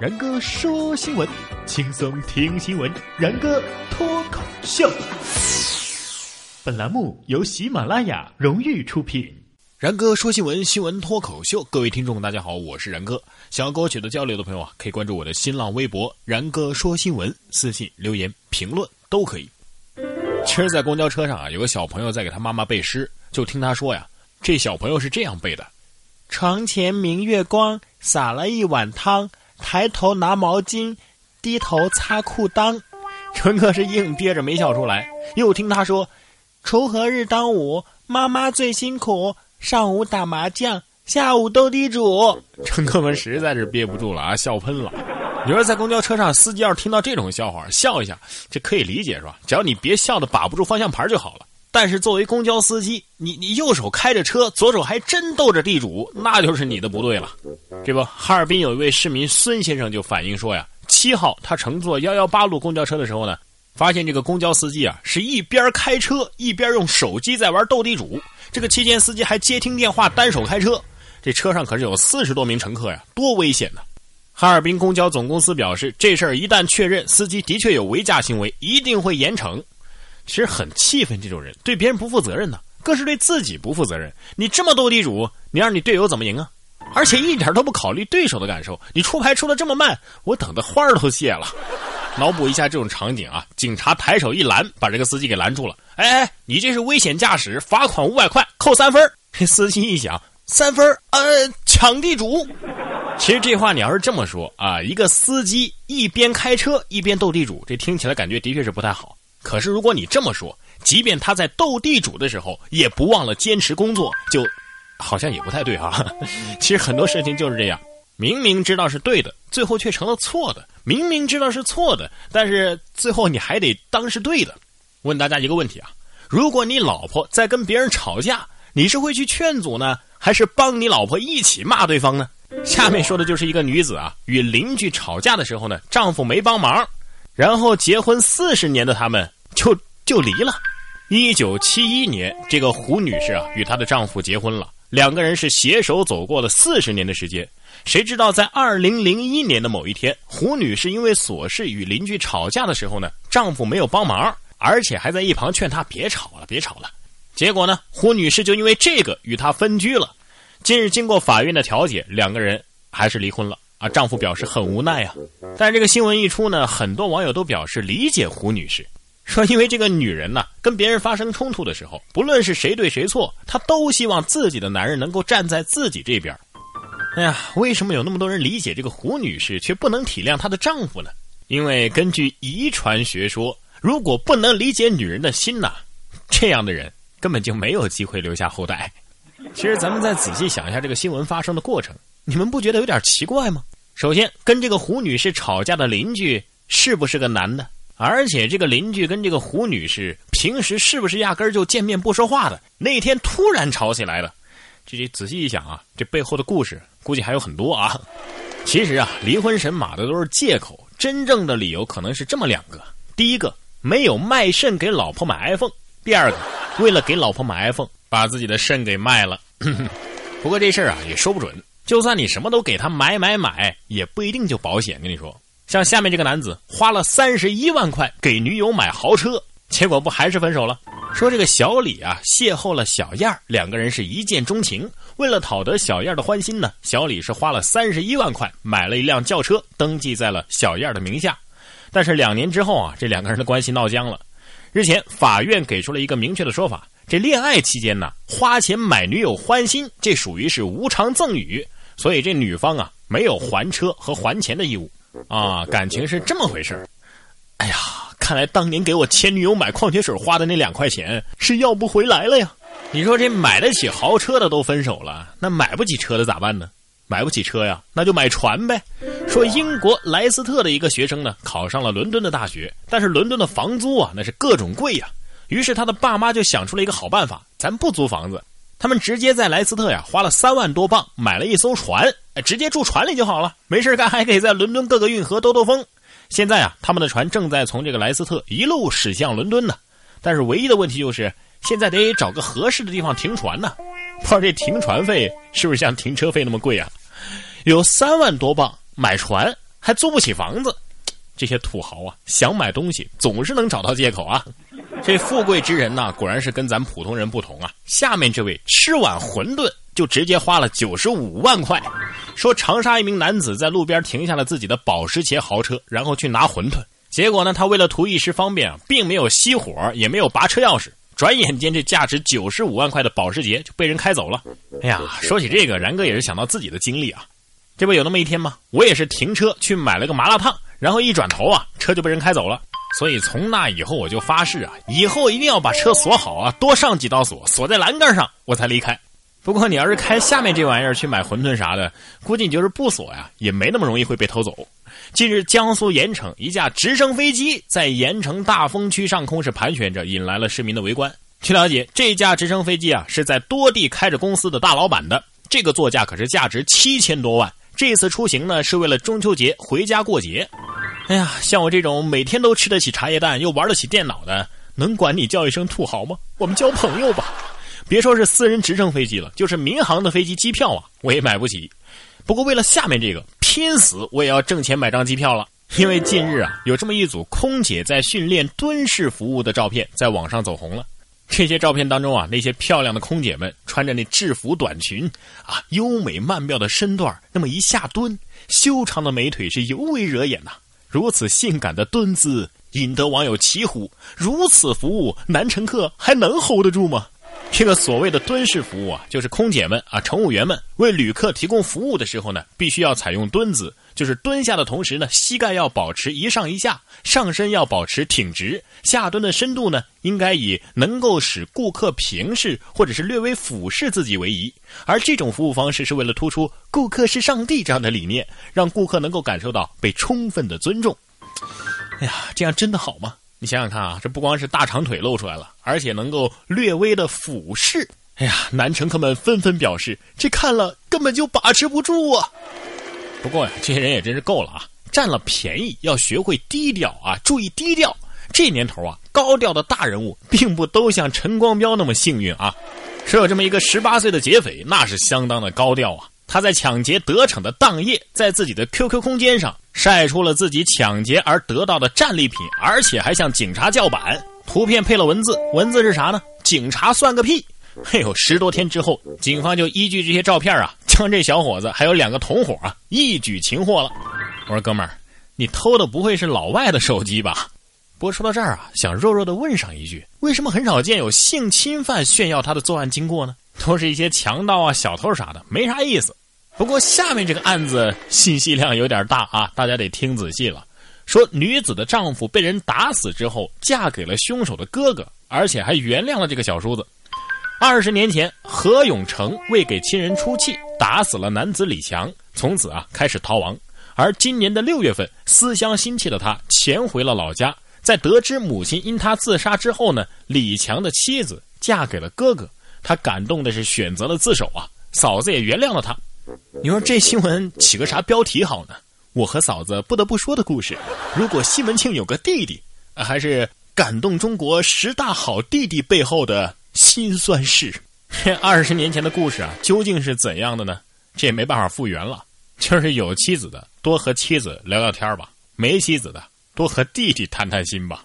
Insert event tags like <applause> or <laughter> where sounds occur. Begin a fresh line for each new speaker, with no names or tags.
然哥说新闻，轻松听新闻。然哥脱口秀，本栏目由喜马拉雅荣誉出品。
然哥说新闻，新闻脱口秀。各位听众，大家好，我是然哥。想要跟我取得交流的朋友啊，可以关注我的新浪微博“然哥说新闻”，私信留言评论都可以。其实，在公交车上啊，有个小朋友在给他妈妈背诗，就听他说呀，这小朋友是这样背的：
床前明月光，洒了一碗汤。抬头拿毛巾，低头擦裤裆。
陈哥是硬憋着没笑出来。又听他说：“
锄禾日当午，妈妈最辛苦。上午打麻将，下午斗地主。”
乘客们实在是憋不住了啊，笑喷了。你说在公交车上，司机要是听到这种笑话，笑一下，这可以理解是吧？只要你别笑的把不住方向盘就好了。但是作为公交司机，你你右手开着车，左手还真斗着地主，那就是你的不对了。这不，哈尔滨有一位市民孙先生就反映说呀，七号他乘坐幺幺八路公交车的时候呢，发现这个公交司机啊是一边开车一边用手机在玩斗地主。这个期间司机还接听电话，单手开车。这车上可是有四十多名乘客呀，多危险呢！哈尔滨公交总公司表示，这事儿一旦确认司机的确有违驾行为，一定会严惩。其实很气愤这种人，对别人不负责任呢，更是对自己不负责任。你这么斗地主，你让你队友怎么赢啊？而且一点都不考虑对手的感受，你出牌出的这么慢，我等的花儿都谢了。<laughs> 脑补一下这种场景啊，警察抬手一拦，把这个司机给拦住了。哎哎，你这是危险驾驶，罚款五百块，扣三分。这 <laughs> 司机一想，三分呃，抢地主。其实这话你要是这么说啊，一个司机一边开车一边斗地主，这听起来感觉的确是不太好。可是，如果你这么说，即便他在斗地主的时候，也不忘了坚持工作，就好像也不太对哈。<laughs> 其实很多事情就是这样，明明知道是对的，最后却成了错的；明明知道是错的，但是最后你还得当是对的。问大家一个问题啊：如果你老婆在跟别人吵架，你是会去劝阻呢，还是帮你老婆一起骂对方呢？下面说的就是一个女子啊，与邻居吵架的时候呢，丈夫没帮忙，然后结婚四十年的他们。就就离了。一九七一年，这个胡女士啊，与她的丈夫结婚了，两个人是携手走过了四十年的时间。谁知道在二零零一年的某一天，胡女士因为琐事与邻居吵架的时候呢，丈夫没有帮忙，而且还在一旁劝她别吵了，别吵了。结果呢，胡女士就因为这个与他分居了。近日经过法院的调解，两个人还是离婚了啊。丈夫表示很无奈啊。但这个新闻一出呢，很多网友都表示理解胡女士。说，因为这个女人呢，跟别人发生冲突的时候，不论是谁对谁错，她都希望自己的男人能够站在自己这边。哎呀，为什么有那么多人理解这个胡女士，却不能体谅她的丈夫呢？因为根据遗传学说，如果不能理解女人的心呐，这样的人根本就没有机会留下后代。其实，咱们再仔细想一下这个新闻发生的过程，你们不觉得有点奇怪吗？首先，跟这个胡女士吵架的邻居是不是个男的？而且这个邻居跟这个胡女士平时是不是压根儿就见面不说话的？那天突然吵起来了，这这仔细一想啊，这背后的故事估计还有很多啊。其实啊，离婚神马的都是借口，真正的理由可能是这么两个：第一个，没有卖肾给老婆买 iPhone；第二个，为了给老婆买 iPhone，把自己的肾给卖了。<coughs> 不过这事儿啊也说不准，就算你什么都给他买买买，也不一定就保险。跟你说。像下面这个男子花了三十一万块给女友买豪车，结果不还是分手了？说这个小李啊邂逅了小燕儿，两个人是一见钟情。为了讨得小燕儿的欢心呢，小李是花了三十一万块买了一辆轿车，登记在了小燕儿的名下。但是两年之后啊，这两个人的关系闹僵了。日前，法院给出了一个明确的说法：这恋爱期间呢，花钱买女友欢心，这属于是无偿赠与，所以这女方啊没有还车和还钱的义务。啊，感情是这么回事哎呀，看来当年给我前女友买矿泉水花的那两块钱是要不回来了呀。你说这买得起豪车的都分手了，那买不起车的咋办呢？买不起车呀，那就买船呗。说英国莱斯特的一个学生呢，考上了伦敦的大学，但是伦敦的房租啊，那是各种贵呀。于是他的爸妈就想出了一个好办法，咱不租房子。他们直接在莱斯特呀花了三万多镑买了一艘船，直接住船里就好了，没事干还可以在伦敦各个运河兜兜风。现在啊，他们的船正在从这个莱斯特一路驶向伦敦呢。但是唯一的问题就是，现在得找个合适的地方停船呢。不知道这停船费是不是像停车费那么贵啊？有三万多镑买船，还租不起房子。这些土豪啊，想买东西总是能找到借口啊。这富贵之人呢，果然是跟咱普通人不同啊。下面这位吃碗馄饨就直接花了九十五万块，说长沙一名男子在路边停下了自己的保时捷豪车，然后去拿馄饨。结果呢，他为了图一时方便啊，并没有熄火，也没有拔车钥匙。转眼间，这价值九十五万块的保时捷就被人开走了。哎呀，说起这个，然哥也是想到自己的经历啊。这不有那么一天吗？我也是停车去买了个麻辣烫，然后一转头啊，车就被人开走了。所以从那以后我就发誓啊，以后一定要把车锁好啊，多上几道锁，锁在栏杆上我才离开。不过你要是开下面这玩意儿去买馄饨啥的，估计你就是不锁呀，也没那么容易会被偷走。近日，江苏盐城一架直升飞机在盐城大丰区上空是盘旋着，引来了市民的围观。据了解，这架直升飞机啊是在多地开着公司的大老板的，这个座驾可是价值七千多万。这次出行呢，是为了中秋节回家过节。哎呀，像我这种每天都吃得起茶叶蛋又玩得起电脑的，能管你叫一声土豪吗？我们交朋友吧。别说是私人直升飞机了，就是民航的飞机机票啊，我也买不起。不过为了下面这个，拼死我也要挣钱买张机票了。因为近日啊，有这么一组空姐在训练蹲式服务的照片在网上走红了。这些照片当中啊，那些漂亮的空姐们穿着那制服短裙啊，优美曼妙的身段，那么一下蹲，修长的美腿是尤为惹眼呐。如此性感的蹲姿，引得网友齐呼：如此服务，男乘客还能 hold 得住吗？这个所谓的蹲式服务啊，就是空姐们啊、乘务员们为旅客提供服务的时候呢，必须要采用蹲姿，就是蹲下的同时呢，膝盖要保持一上一下，上身要保持挺直，下蹲的深度呢，应该以能够使顾客平视或者是略微俯视自己为宜。而这种服务方式是为了突出“顾客是上帝”这样的理念，让顾客能够感受到被充分的尊重。哎呀，这样真的好吗？你想想看啊，这不光是大长腿露出来了，而且能够略微的俯视。哎呀，男乘客们纷纷表示，这看了根本就把持不住啊。不过呀，这些人也真是够了啊，占了便宜要学会低调啊，注意低调。这年头啊，高调的大人物并不都像陈光标那么幸运啊。说有这么一个十八岁的劫匪，那是相当的高调啊。他在抢劫得逞的当夜，在自己的 QQ 空间上晒出了自己抢劫而得到的战利品，而且还向警察叫板。图片配了文字，文字是啥呢？警察算个屁！嘿呦，十多天之后，警方就依据这些照片啊，将这小伙子还有两个同伙啊一举擒获了。我说哥们儿，你偷的不会是老外的手机吧？不过说到这儿啊，想弱弱的问上一句：为什么很少见有性侵犯炫耀他的作案经过呢？都是一些强盗啊、小偷啥的，没啥意思。不过下面这个案子信息量有点大啊，大家得听仔细了。说女子的丈夫被人打死之后，嫁给了凶手的哥哥，而且还原谅了这个小叔子。二十年前，何永成为给亲人出气，打死了男子李强，从此啊开始逃亡。而今年的六月份，思乡心切的他潜回了老家，在得知母亲因他自杀之后呢，李强的妻子嫁给了哥哥。他感动的是选择了自首啊，嫂子也原谅了他。你说这新闻起个啥标题好呢？我和嫂子不得不说的故事。如果西门庆有个弟弟，还是感动中国十大好弟弟背后的辛酸事。<laughs> 二十年前的故事啊，究竟是怎样的呢？这也没办法复原了。就是有妻子的多和妻子聊聊天吧，没妻子的多和弟弟谈谈心吧。